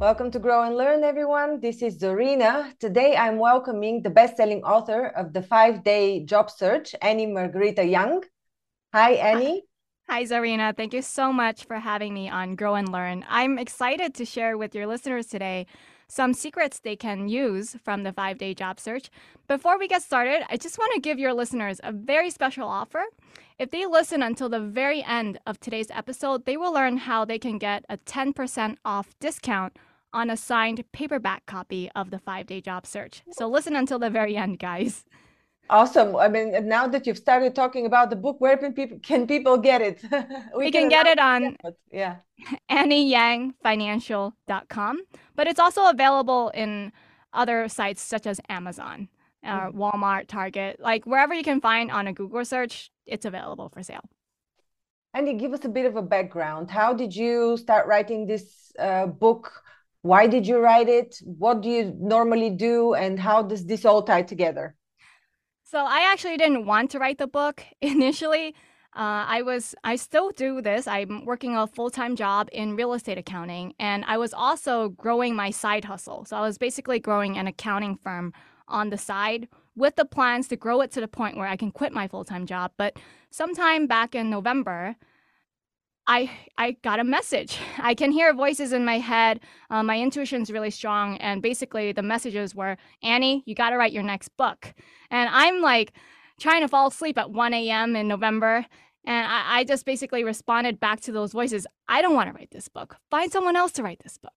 Welcome to Grow and Learn, everyone. This is Zorina. Today I'm welcoming the best selling author of the five day job search, Annie Margarita Young. Hi, Annie. Hi, Zorina. Thank you so much for having me on Grow and Learn. I'm excited to share with your listeners today some secrets they can use from the five day job search. Before we get started, I just want to give your listeners a very special offer. If they listen until the very end of today's episode, they will learn how they can get a 10% off discount on a signed paperback copy of the five day job search. So listen until the very end, guys. Awesome. I mean, now that you've started talking about the book, where can people can people get it? we, we can, can get it on yeah. AnnieYangFinancial.com, but it's also available in other sites such as Amazon, uh, mm-hmm. Walmart, Target, like wherever you can find on a Google search, it's available for sale. Annie, give us a bit of a background. How did you start writing this uh, book? Why did you write it? What do you normally do? And how does this all tie together? So I actually didn't want to write the book initially. Uh, I was, I still do this. I'm working a full time job in real estate accounting, and I was also growing my side hustle. So I was basically growing an accounting firm on the side with the plans to grow it to the point where I can quit my full time job. But sometime back in November, I I got a message. I can hear voices in my head. Uh, my intuition's really strong, and basically the messages were, Annie, you got to write your next book. And I'm like trying to fall asleep at 1 a.m. in November, and I, I just basically responded back to those voices. I don't want to write this book. Find someone else to write this book.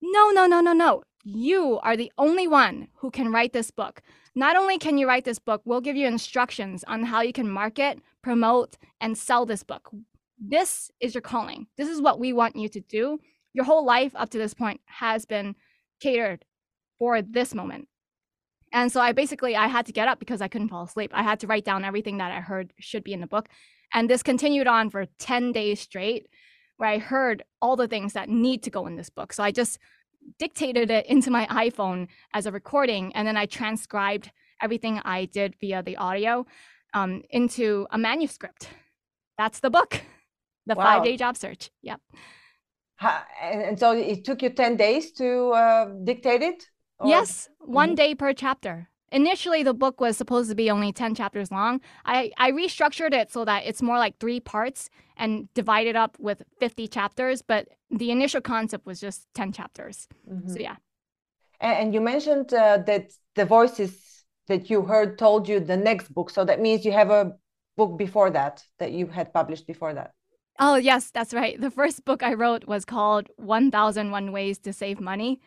No, no, no, no, no. You are the only one who can write this book. Not only can you write this book, we'll give you instructions on how you can market, promote, and sell this book this is your calling. This is what we want you to do. Your whole life up to this point has been catered for this moment. And so I basically I had to get up because I couldn't fall asleep. I had to write down everything that I heard should be in the book. And this continued on for 10 days straight where I heard all the things that need to go in this book. So I just dictated it into my iPhone as a recording and then I transcribed everything I did via the audio um, into a manuscript. That's the book. the wow. five day job search. Yep. And so it took you 10 days to uh, dictate it? Or? Yes, one mm-hmm. day per chapter. Initially, the book was supposed to be only 10 chapters long. I, I restructured it so that it's more like three parts and divided up with 50 chapters, but the initial concept was just 10 chapters. Mm-hmm. So, yeah. And you mentioned uh, that the voices that you heard told you the next book. So that means you have a book before that, that you had published before that. Oh, yes, that's right. The first book I wrote was called 1001 Ways to Save Money.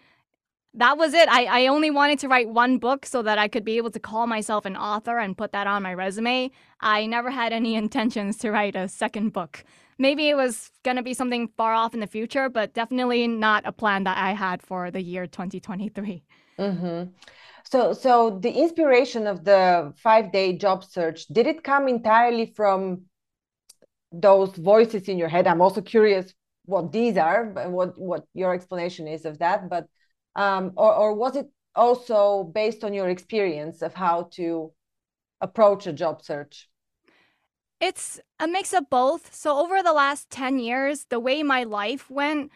That was it. I, I only wanted to write one book so that I could be able to call myself an author and put that on my resume. I never had any intentions to write a second book. Maybe it was going to be something far off in the future, but definitely not a plan that I had for the year 2023. Mm-hmm. So, so the inspiration of the five day job search, did it come entirely from those voices in your head. I'm also curious what these are and what what your explanation is of that but um or, or was it also based on your experience of how to approach a job search? It's a mix of both. So over the last 10 years the way my life went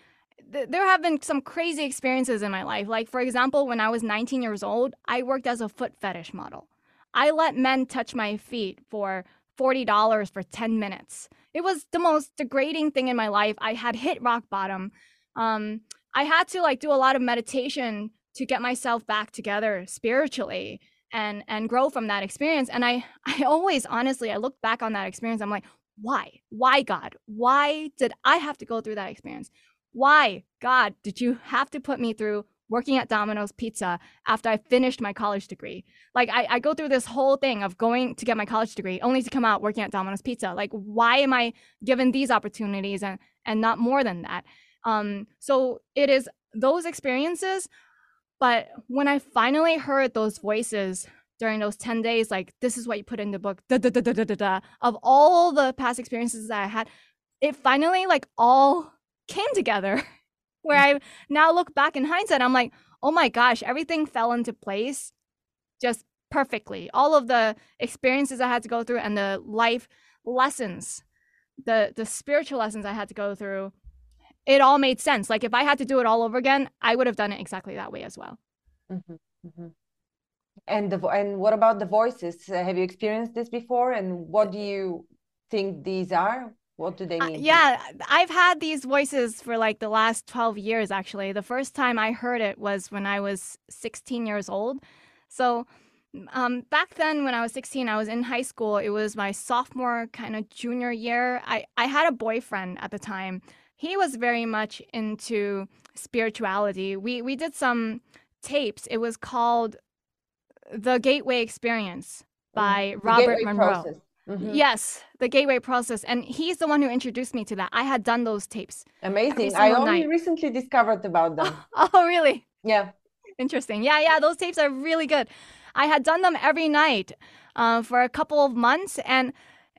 there have been some crazy experiences in my life. Like for example when i was 19 years old i worked as a foot fetish model. I let men touch my feet for $40 for 10 minutes it was the most degrading thing in my life. I had hit rock bottom. Um, I had to like do a lot of meditation to get myself back together spiritually and and grow from that experience. And I I always honestly I look back on that experience. I'm like, why? Why God? Why did I have to go through that experience? Why God did you have to put me through working at Domino's Pizza after I finished my college degree. Like I, I go through this whole thing of going to get my college degree only to come out working at Domino's Pizza. Like why am I given these opportunities and and not more than that? Um, so it is those experiences. But when I finally heard those voices during those 10 days, like this is what you put in the book, da, da, da, da, da, da, of all the past experiences that I had, it finally like all came together. where I now look back in hindsight, I'm like, oh my gosh, everything fell into place just perfectly. All of the experiences I had to go through and the life lessons, the the spiritual lessons I had to go through, it all made sense. Like if I had to do it all over again, I would have done it exactly that way as well. Mm-hmm. Mm-hmm. And the and what about the voices? Have you experienced this before? And what do you think these are? What do they mean? Uh, yeah, I've had these voices for like the last 12 years actually. The first time I heard it was when I was 16 years old. So um, back then when I was 16, I was in high school. It was my sophomore kind of junior year. I, I had a boyfriend at the time. He was very much into spirituality. We we did some tapes. It was called The Gateway Experience by mm-hmm. Robert Monroe. Mm-hmm. Yes, the gateway process. And he's the one who introduced me to that. I had done those tapes. Amazing. I only night. recently discovered about them. oh, really? Yeah. Interesting. Yeah, yeah, those tapes are really good. I had done them every night uh, for a couple of months. And,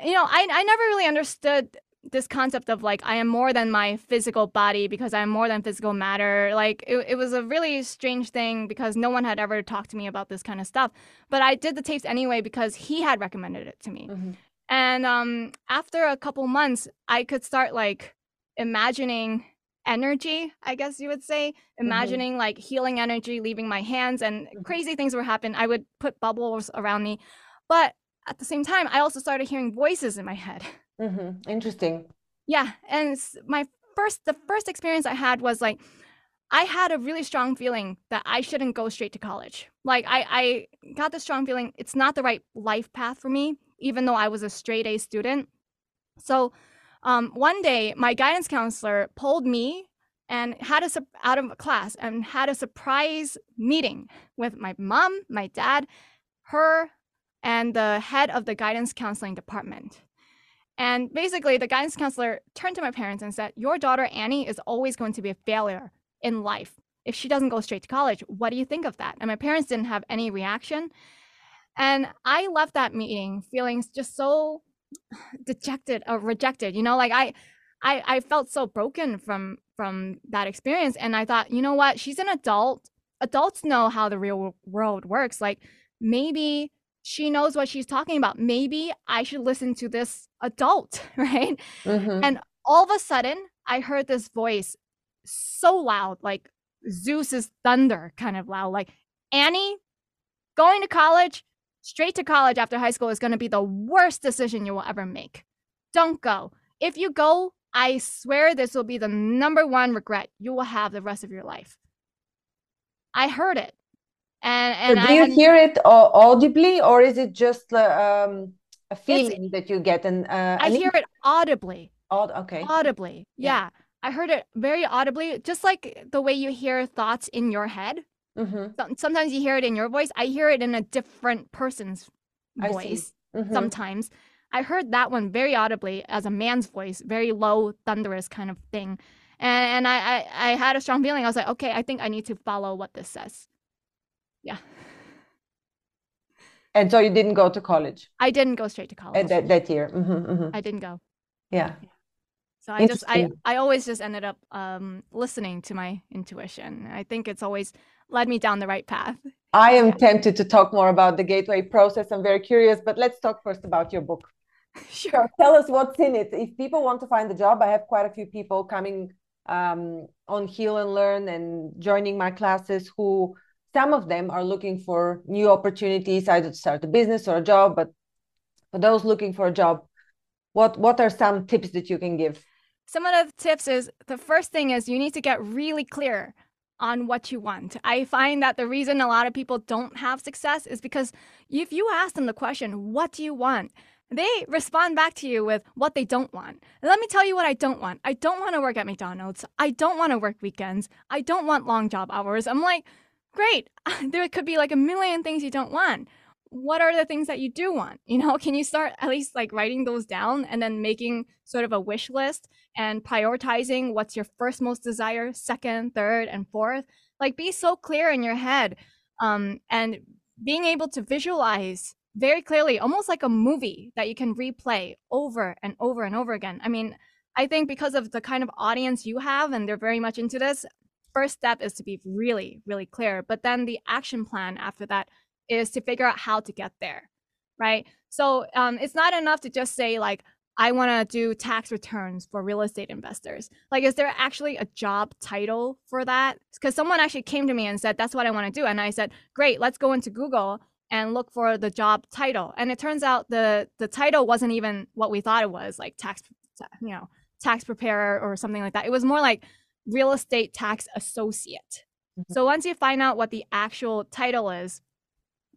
you know, I, I never really understood this concept of like I am more than my physical body because I'm more than physical matter. Like it, it was a really strange thing because no one had ever talked to me about this kind of stuff. But I did the tapes anyway because he had recommended it to me. Mm-hmm. And um, after a couple months, I could start like imagining energy, I guess you would say, mm-hmm. imagining mm-hmm. like healing energy leaving my hands and mm-hmm. crazy things would happen. I would put bubbles around me. But at the same time, I also started hearing voices in my head. Mm-hmm. Interesting. Yeah, and my first the first experience I had was like I had a really strong feeling that I shouldn't go straight to college. Like I I got the strong feeling it's not the right life path for me, even though I was a straight A student. So um, one day, my guidance counselor pulled me and had us out of class and had a surprise meeting with my mom, my dad, her, and the head of the guidance counseling department. And basically, the guidance counselor turned to my parents and said, Your daughter, Annie, is always going to be a failure in life if she doesn't go straight to college. What do you think of that? And my parents didn't have any reaction. And I left that meeting feeling just so dejected or rejected. You know, like I, I, I felt so broken from from that experience. And I thought, you know what? She's an adult. Adults know how the real world works. Like maybe she knows what she's talking about. Maybe I should listen to this adult, right? Mm-hmm. And all of a sudden, I heard this voice so loud, like Zeus's thunder kind of loud, like, Annie, going to college, straight to college after high school is going to be the worst decision you will ever make. Don't go. If you go, I swear this will be the number one regret you will have the rest of your life. I heard it. And, and so do you hear it audibly, or is it just uh, um, a feeling that you get? And uh, I hear it audibly. Aud- okay. Audibly, yeah. yeah. I heard it very audibly, just like the way you hear thoughts in your head. Mm-hmm. Sometimes you hear it in your voice. I hear it in a different person's voice. Mm-hmm. Sometimes I heard that one very audibly as a man's voice, very low, thunderous kind of thing. And, and I, I, I had a strong feeling. I was like, okay, I think I need to follow what this says. Yeah. And so you didn't go to college? I didn't go straight to college. that, that year? Mm-hmm, mm-hmm. I didn't go. Yeah. So I just I I always just ended up um, listening to my intuition. I think it's always led me down the right path. I am yeah. tempted to talk more about the gateway process. I'm very curious, but let's talk first about your book. Sure. So tell us what's in it. If people want to find a job, I have quite a few people coming um, on Heal and Learn and joining my classes who some of them are looking for new opportunities, either to start a business or a job. But for those looking for a job, what what are some tips that you can give? Some of the tips is the first thing is you need to get really clear on what you want. I find that the reason a lot of people don't have success is because if you ask them the question, what do you want? They respond back to you with what they don't want. Let me tell you what I don't want. I don't want to work at McDonald's. I don't want to work weekends. I don't want long job hours. I'm like, great. There could be like a million things you don't want. What are the things that you do want? You know, can you start at least like writing those down and then making sort of a wish list and prioritizing what's your first most desire, second, third, and fourth? Like be so clear in your head um, and being able to visualize very clearly, almost like a movie that you can replay over and over and over again. I mean, I think because of the kind of audience you have and they're very much into this, first step is to be really, really clear. But then the action plan after that is to figure out how to get there, right? So um, it's not enough to just say, like, I want to do tax returns for real estate investors. Like, is there actually a job title for that? Because someone actually came to me and said, that's what I want to do. And I said, great, let's go into Google and look for the job title. And it turns out the the title wasn't even what we thought it was, like tax, you know, tax preparer or something like that. It was more like real estate tax associate. Mm-hmm. So once you find out what the actual title is,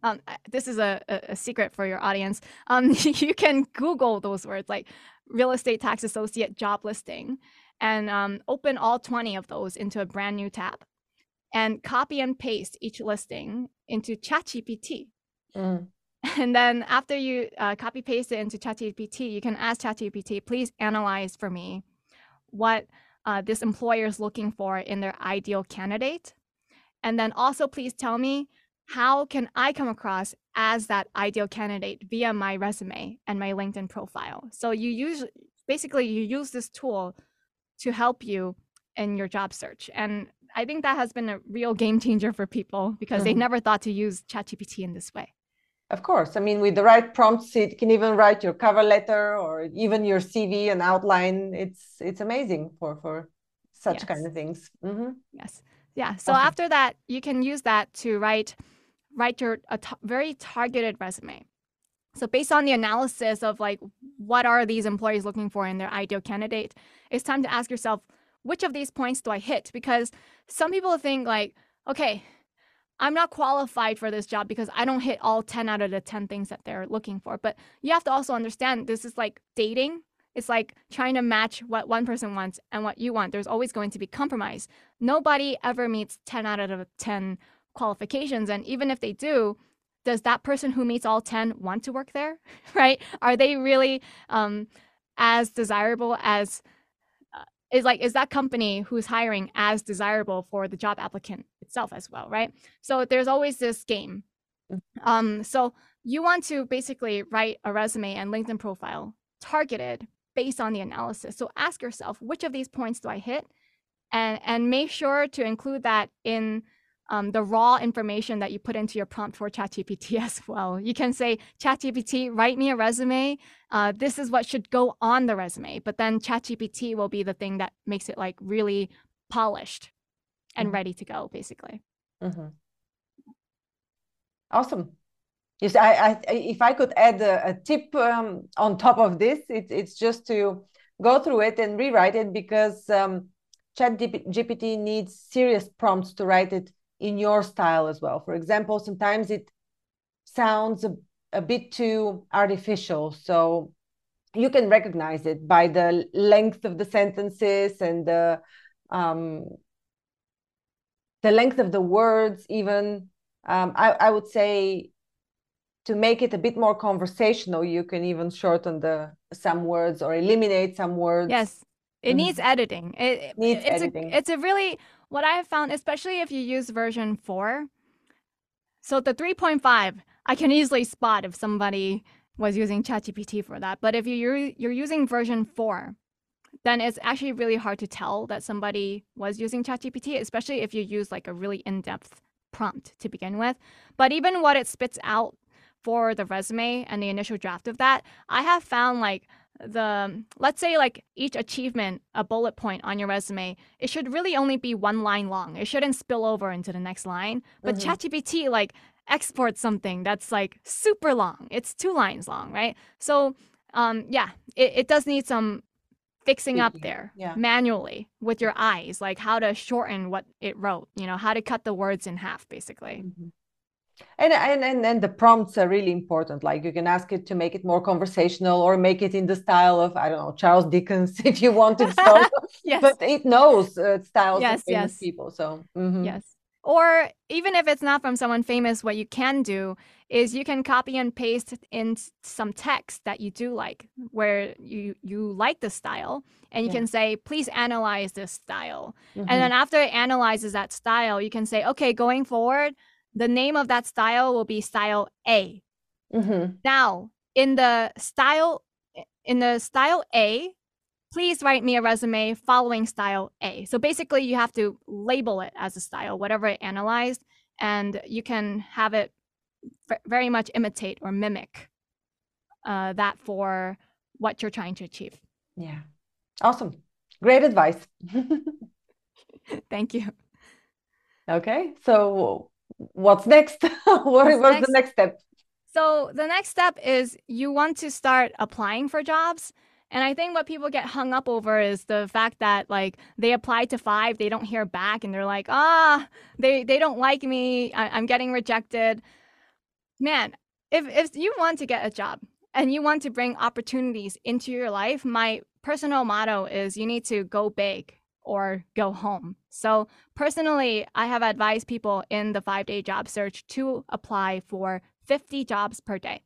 um, this is a, a, secret for your audience. Um, you can Google those words like real estate tax associate job listing and um, open all 20 of those into a brand new tab and copy and paste each listing into ChatGPT. Mm. And then after you uh, copy paste it into ChatGPT, you can ask ChatGPT, please analyze for me what uh, this employer is looking for in their ideal candidate. And then also please tell me how can I come across as that ideal candidate via my resume and my LinkedIn profile? So you use basically you use this tool to help you in your job search. And I think that has been a real game changer for people because mm-hmm. they never thought to use ChatGPT in this way. Of course. I mean, with the right prompts, it can even write your cover letter or even your CV and outline. It's it's amazing for for such yes. kind of things. Mm-hmm. Yes. Yeah. So awesome. after that, you can use that to write write your a t- very targeted resume. So based on the analysis of like what are these employees looking for in their ideal candidate, it's time to ask yourself which of these points do I hit? Because some people think like, okay, I'm not qualified for this job because I don't hit all 10 out of the 10 things that they're looking for. But you have to also understand this is like dating. It's like trying to match what one person wants and what you want. There's always going to be compromise. Nobody ever meets 10 out of 10 qualifications. And even if they do, does that person who meets all 10 want to work there? right? Are they really um, as desirable as is like is that company who's hiring as desirable for the job applicant itself as well, right? So there's always this game. Mm-hmm. Um, so you want to basically write a resume and LinkedIn profile targeted based on the analysis. So ask yourself, which of these points do I hit? And and make sure to include that in um, the raw information that you put into your prompt for ChatGPT as well. You can say, ChatGPT, write me a resume. Uh, this is what should go on the resume. But then ChatGPT will be the thing that makes it like really polished and mm-hmm. ready to go, basically. Mm-hmm. Awesome. Yes, I, I, if I could add a, a tip um, on top of this, it, it's just to go through it and rewrite it because um, ChatGPT needs serious prompts to write it in your style as well. For example, sometimes it sounds a, a bit too artificial. So you can recognize it by the length of the sentences and the um, the length of the words even um, I, I would say to make it a bit more conversational you can even shorten the some words or eliminate some words yes it mm-hmm. needs editing it, needs it's editing. A, it's a really what I have found, especially if you use version 4, so the 3.5, I can easily spot if somebody was using ChatGPT for that. But if you're, you're using version 4, then it's actually really hard to tell that somebody was using ChatGPT, especially if you use like a really in depth prompt to begin with. But even what it spits out for the resume and the initial draft of that, I have found like the let's say like each achievement a bullet point on your resume it should really only be one line long. It shouldn't spill over into the next line. But mm-hmm. chatgpt like exports something that's like super long. It's two lines long right? So um yeah it, it does need some fixing up there yeah. manually with your eyes like how to shorten what it wrote you know how to cut the words in half basically. Mm-hmm and, and and and the prompts are really important like you can ask it to make it more conversational or make it in the style of i don't know charles dickens if you want to so yes. but it knows uh, styles yes, of famous yes. people so mm-hmm. yes or even if it's not from someone famous what you can do is you can copy and paste in some text that you do like where you you like the style and you yeah. can say please analyze this style mm-hmm. and then after it analyzes that style you can say okay going forward the name of that style will be style A. Mm-hmm. Now, in the style in the style A, please write me a resume following style A. So basically, you have to label it as a style, whatever it analyzed, and you can have it very much imitate or mimic uh, that for what you're trying to achieve. Yeah. Awesome. Great advice. Thank you. Okay. So what's next? what what's, what's next? the next step? So the next step is you want to start applying for jobs. And I think what people get hung up over is the fact that like they apply to five, they don't hear back, and they're like, ah, they they don't like me. I, I'm getting rejected. Man, if if you want to get a job and you want to bring opportunities into your life, my personal motto is you need to go big or go home. So, personally, I have advised people in the five day job search to apply for 50 jobs per day.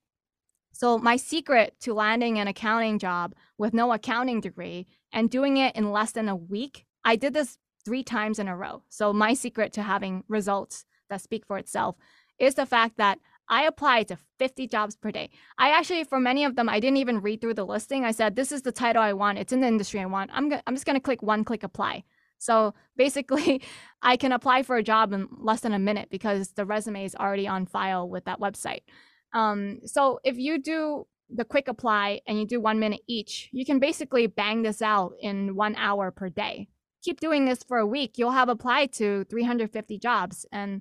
So, my secret to landing an accounting job with no accounting degree and doing it in less than a week, I did this three times in a row. So, my secret to having results that speak for itself is the fact that I applied to 50 jobs per day. I actually, for many of them, I didn't even read through the listing. I said, this is the title I want. It's in the industry I want. I'm, go- I'm just going to click one click apply. So basically, I can apply for a job in less than a minute because the resume is already on file with that website. Um, so if you do the quick apply and you do one minute each, you can basically bang this out in one hour per day. Keep doing this for a week, you'll have applied to 350 jobs. And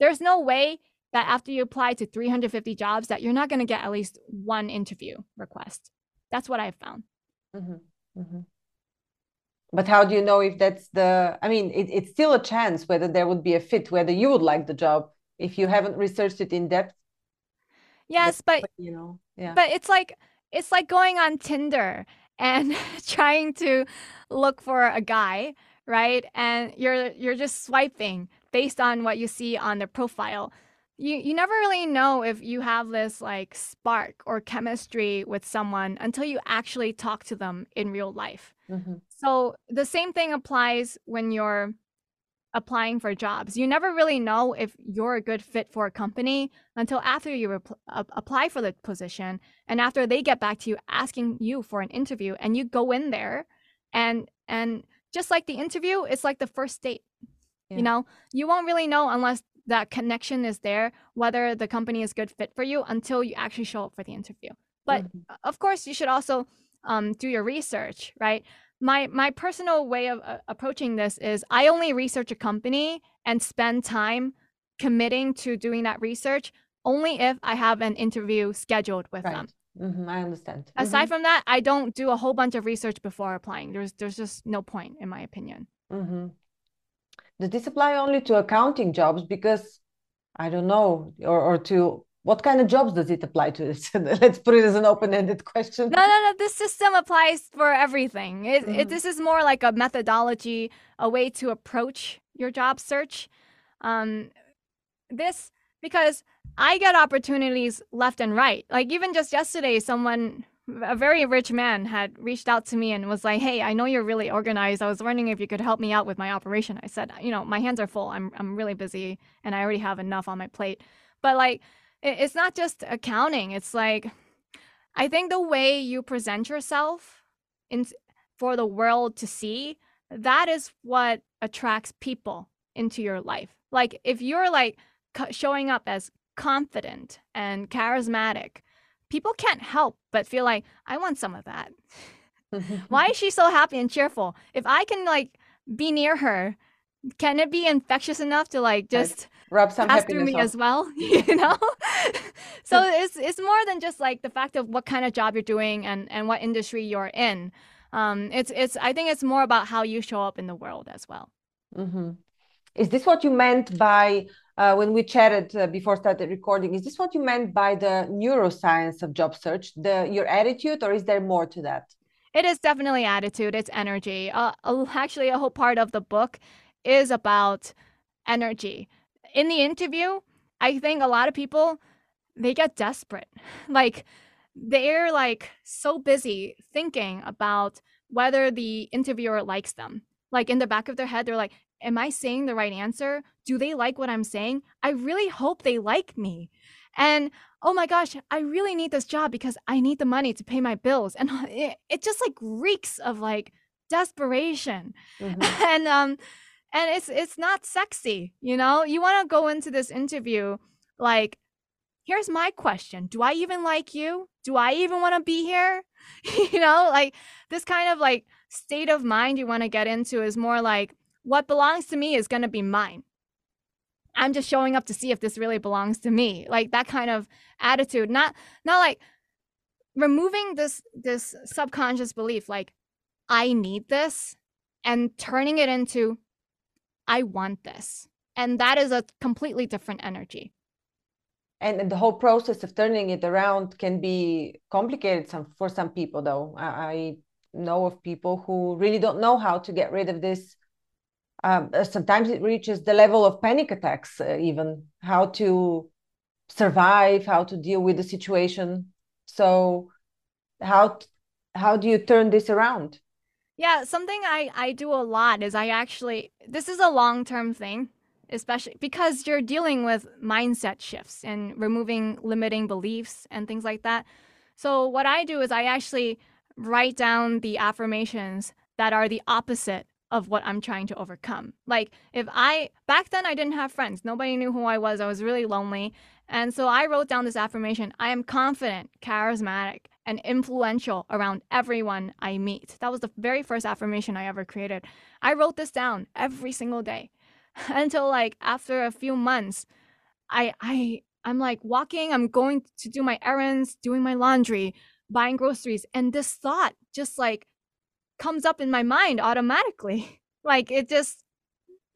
there's no way that after you apply to 350 jobs that you're not going to get at least one interview request. That's what I've found. Mm-hmm. Mm-hmm. But how do you know if that's the? I mean, it, it's still a chance whether there would be a fit, whether you would like the job if you haven't researched it in depth. Yes, but, but you know, yeah. But it's like it's like going on Tinder and trying to look for a guy, right? And you're you're just swiping based on what you see on their profile you you never really know if you have this like spark or chemistry with someone until you actually talk to them in real life. Mm-hmm. So the same thing applies when you're applying for jobs. You never really know if you're a good fit for a company until after you rep- apply for the position and after they get back to you asking you for an interview and you go in there and and just like the interview, it's like the first date. Yeah. You know, you won't really know unless that connection is there, whether the company is good fit for you until you actually show up for the interview. But mm-hmm. of course, you should also um, do your research, right? My my personal way of uh, approaching this is I only research a company and spend time committing to doing that research only if I have an interview scheduled with right. them. Mm-hmm, I understand. Aside mm-hmm. from that, I don't do a whole bunch of research before applying. There's there's just no point, in my opinion. Mm-hmm does this apply only to accounting jobs? Because I don't know, or, or to what kind of jobs does it apply to? Let's put it as an open-ended question. No, no, no. This system applies for everything. It, mm-hmm. it, this is more like a methodology, a way to approach your job search. Um, this because I get opportunities left and right. Like even just yesterday, someone a very rich man had reached out to me and was like, "Hey, I know you're really organized. I was wondering if you could help me out with my operation." I said, "You know, my hands are full. I'm I'm really busy and I already have enough on my plate." But like it's not just accounting. It's like I think the way you present yourself in for the world to see, that is what attracts people into your life. Like if you're like showing up as confident and charismatic, people can't help but feel like I want some of that. Why is she so happy and cheerful? If I can like be near her, can it be infectious enough to like just rub some pass through me off. as well? you know. so it's it's more than just like the fact of what kind of job you're doing and and what industry you're in. Um, it's it's I think it's more about how you show up in the world as well. Mm-hmm. Is this what you meant by uh, when we chatted uh, before started recording. Is this what you meant by the neuroscience of job search? The your attitude, or is there more to that? It is definitely attitude. It's energy. Uh, actually, a whole part of the book is about energy. In the interview, I think a lot of people they get desperate. Like they're like so busy thinking about whether the interviewer likes them. Like in the back of their head, they're like, am I saying the right answer? Do they like what I'm saying? I really hope they like me. And oh my gosh, I really need this job because I need the money to pay my bills. And it, it just like reeks of like desperation. Mm-hmm. And um and it's it's not sexy, you know? You want to go into this interview like here's my question Do I even like you? Do I even want to be here? you know, like this kind of like state of mind you want to get into is more like what belongs to me is going to be mine. I'm just showing up to see if this really belongs to me. Like that kind of attitude, not not like removing this this subconscious belief like I need this and turning it into I want this. And that is a completely different energy. And the whole process of turning it around can be complicated some, for some people, though. I, I know of people who really don't know how to get rid of this. Um, uh, sometimes it reaches the level of panic attacks, uh, even how to survive, how to deal with the situation. So, how how do you turn this around? Yeah, something I I do a lot is I actually this is a long term thing, especially because you're dealing with mindset shifts and removing limiting beliefs and things like that. So what I do is I actually write down the affirmations that are the opposite of what I'm trying to overcome. Like if I back then I didn't have friends. Nobody knew who I was. I was really lonely. And so I wrote down this affirmation. I am confident, charismatic, and influential around everyone I meet. That was the very first affirmation I ever created. I wrote this down every single day until like after a few months, I I I'm like walking, I'm going to do my errands, doing my laundry, buying groceries, and this thought just like comes up in my mind automatically. Like it just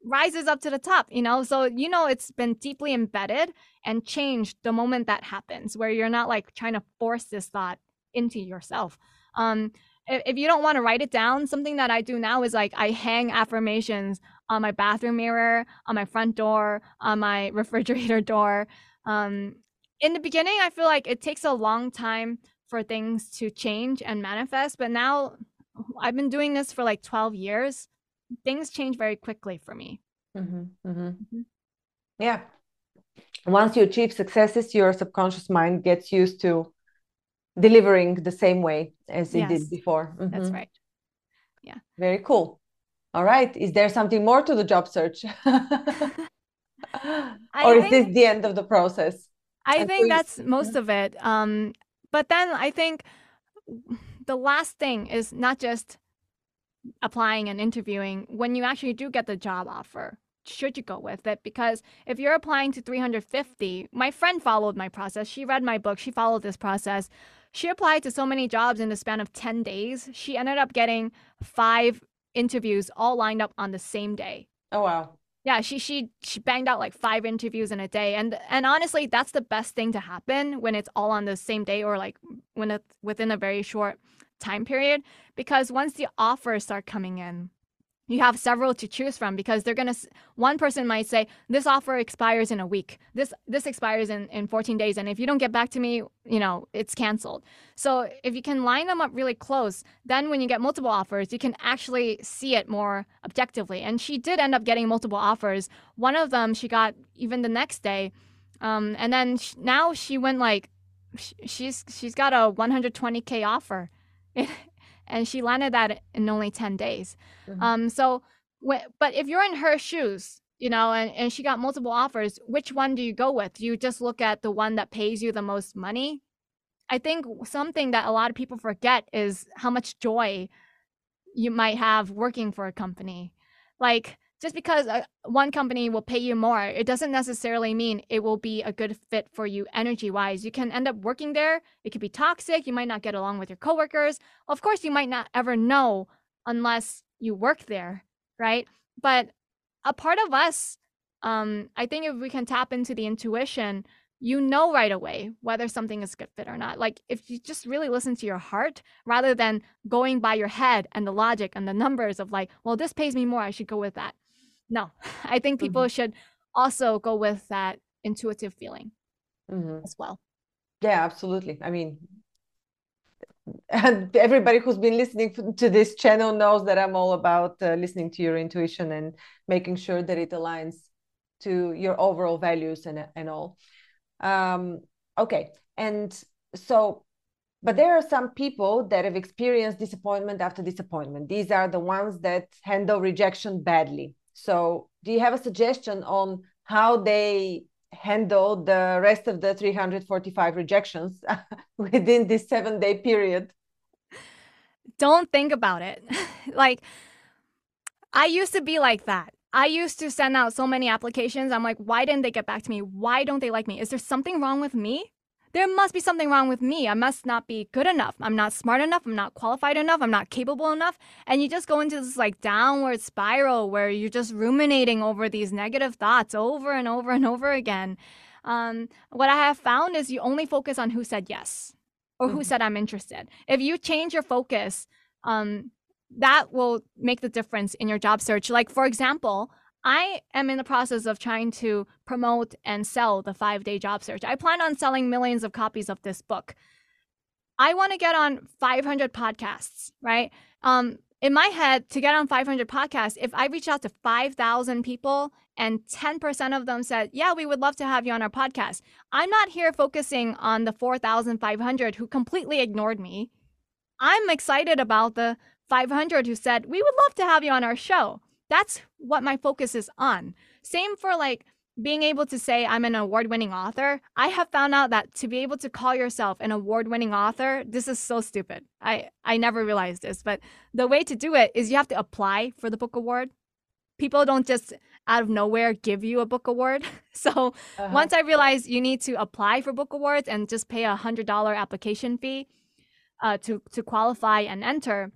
rises up to the top, you know? So, you know, it's been deeply embedded and changed the moment that happens, where you're not like trying to force this thought into yourself. Um, if, if you don't want to write it down, something that I do now is like I hang affirmations on my bathroom mirror, on my front door, on my refrigerator door. Um, in the beginning, I feel like it takes a long time for things to change and manifest, but now I've been doing this for like 12 years. Things change very quickly for me. Mm-hmm, mm-hmm. Mm-hmm. Yeah. Once you achieve successes, your subconscious mind gets used to delivering the same way as it yes, did before. Mm-hmm. That's right. Yeah. Very cool. All right. Is there something more to the job search? or think, is this the end of the process? I think that's most of it. Um, but then I think the last thing is not just applying and interviewing. When you actually do get the job offer, should you go with it? Because if you're applying to 350, my friend followed my process. She read my book. She followed this process. She applied to so many jobs in the span of 10 days. She ended up getting five interviews all lined up on the same day. Oh wow. Yeah, she she she banged out like five interviews in a day. And and honestly, that's the best thing to happen when it's all on the same day or like when it's within a very short time period because once the offers start coming in, you have several to choose from because they're going to one person might say this offer expires in a week. This this expires in, in 14 days and if you don't get back to me you know it's canceled. So if you can line them up really close then when you get multiple offers you can actually see it more objectively. And she did end up getting multiple offers. One of them she got even the next day um, and then now she went like she's she's got a 120k offer and she landed that in only 10 days. Mm-hmm. Um, so, but if you're in her shoes, you know, and, and she got multiple offers, which one do you go with? Do you just look at the one that pays you the most money? I think something that a lot of people forget is how much joy you might have working for a company. Like, just because uh, one company will pay you more, it doesn't necessarily mean it will be a good fit for you energy wise. You can end up working there. It could be toxic. You might not get along with your coworkers. Of course, you might not ever know unless you work there, right? But a part of us, um, I think if we can tap into the intuition, you know right away whether something is a good fit or not. Like if you just really listen to your heart rather than going by your head and the logic and the numbers of like, well, this pays me more, I should go with that no i think people mm-hmm. should also go with that intuitive feeling mm-hmm. as well. Yeah absolutely. I mean and everybody who's been listening to this channel knows that i'm all about uh, listening to your intuition and making sure that it aligns to your overall values and, and all. Um, okay and so but there are some people that have experienced disappointment after disappointment. These are the ones that handle rejection badly so, do you have a suggestion on how they handle the rest of the 345 rejections within this seven day period? Don't think about it. like, I used to be like that. I used to send out so many applications. I'm like, why didn't they get back to me? Why don't they like me? Is there something wrong with me? There must be something wrong with me. I must not be good enough. I'm not smart enough. I'm not qualified enough. I'm not capable enough. And you just go into this like downward spiral where you're just ruminating over these negative thoughts over and over and over again. Um, what I have found is you only focus on who said yes or who mm-hmm. said I'm interested. If you change your focus, um, that will make the difference in your job search. Like, for example, I am in the process of trying to promote and sell the five day job search. I plan on selling millions of copies of this book. I want to get on 500 podcasts, right? Um, in my head, to get on 500 podcasts, if I reach out to 5,000 people and 10% of them said, Yeah, we would love to have you on our podcast, I'm not here focusing on the 4,500 who completely ignored me. I'm excited about the 500 who said, We would love to have you on our show. That's what my focus is on. Same for like being able to say I'm an award winning author. I have found out that to be able to call yourself an award winning author, this is so stupid. I, I never realized this, but the way to do it is you have to apply for the book award. People don't just out of nowhere give you a book award. So uh-huh. once I realized you need to apply for book awards and just pay a hundred dollar application fee uh, to to qualify and enter,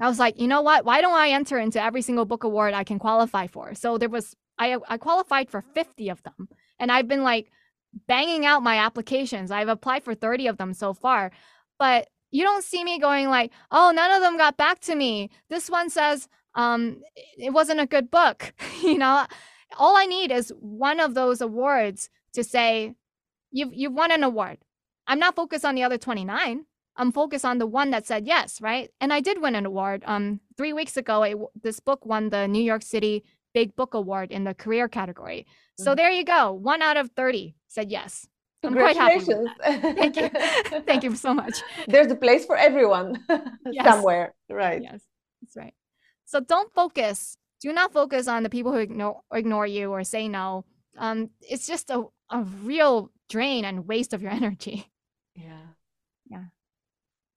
I was like, you know what? Why don't I enter into every single book award I can qualify for? So there was I I qualified for 50 of them. And I've been like banging out my applications. I've applied for 30 of them so far. But you don't see me going like, "Oh, none of them got back to me. This one says um it wasn't a good book." you know, all I need is one of those awards to say you've you've won an award. I'm not focused on the other 29. I'm focused on the one that said yes, right? And I did win an award. Um, three weeks ago, it, this book won the New York City Big Book Award in the career category. Mm-hmm. So there you go. One out of 30 said yes. Congratulations. Thank you. Thank you so much. There's a place for everyone yes. somewhere. Right. Yes, that's right. So don't focus. Do not focus on the people who ignore, ignore you or say no. Um, it's just a, a real drain and waste of your energy. Yeah.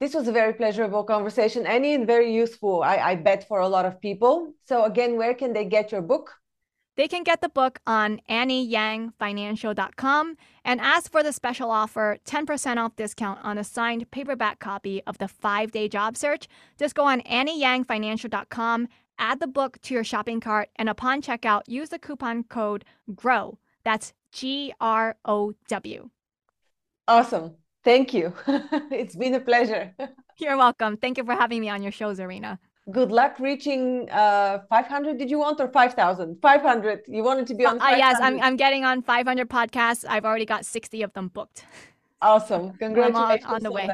This was a very pleasurable conversation, Annie, and very useful, I, I bet, for a lot of people. So, again, where can they get your book? They can get the book on annieyangfinancial.com and ask for the special offer 10% off discount on a signed paperback copy of the five day job search. Just go on annieyangfinancial.com, add the book to your shopping cart, and upon checkout, use the coupon code GROW. That's G R O W. Awesome. Thank you. it's been a pleasure. You're welcome. Thank you for having me on your show, Zorina. Good luck reaching uh, 500. Did you want or 5,000? 500. You wanted to be on. Uh, yes, I'm, I'm getting on 500 podcasts. I've already got 60 of them booked. Awesome. Congratulations. On, on the way.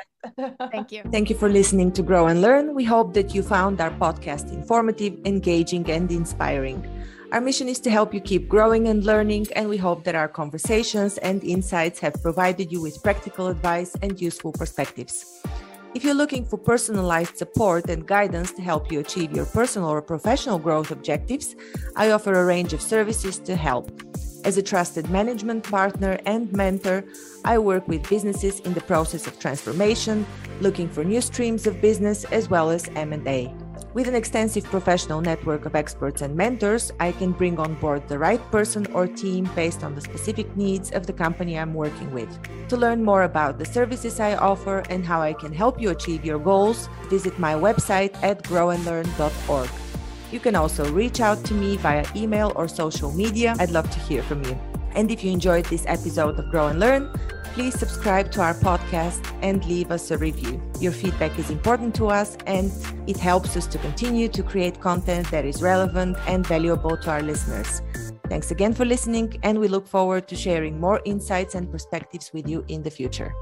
Thank you. Thank you for listening to Grow and Learn. We hope that you found our podcast informative, engaging, and inspiring. Our mission is to help you keep growing and learning, and we hope that our conversations and insights have provided you with practical advice and useful perspectives. If you're looking for personalized support and guidance to help you achieve your personal or professional growth objectives, I offer a range of services to help. As a trusted management partner and mentor, I work with businesses in the process of transformation, looking for new streams of business as well as M&A. With an extensive professional network of experts and mentors, I can bring on board the right person or team based on the specific needs of the company I'm working with. To learn more about the services I offer and how I can help you achieve your goals, visit my website at growandlearn.org. You can also reach out to me via email or social media. I'd love to hear from you. And if you enjoyed this episode of Grow and Learn, please subscribe to our podcast and leave us a review. Your feedback is important to us and it helps us to continue to create content that is relevant and valuable to our listeners. Thanks again for listening, and we look forward to sharing more insights and perspectives with you in the future.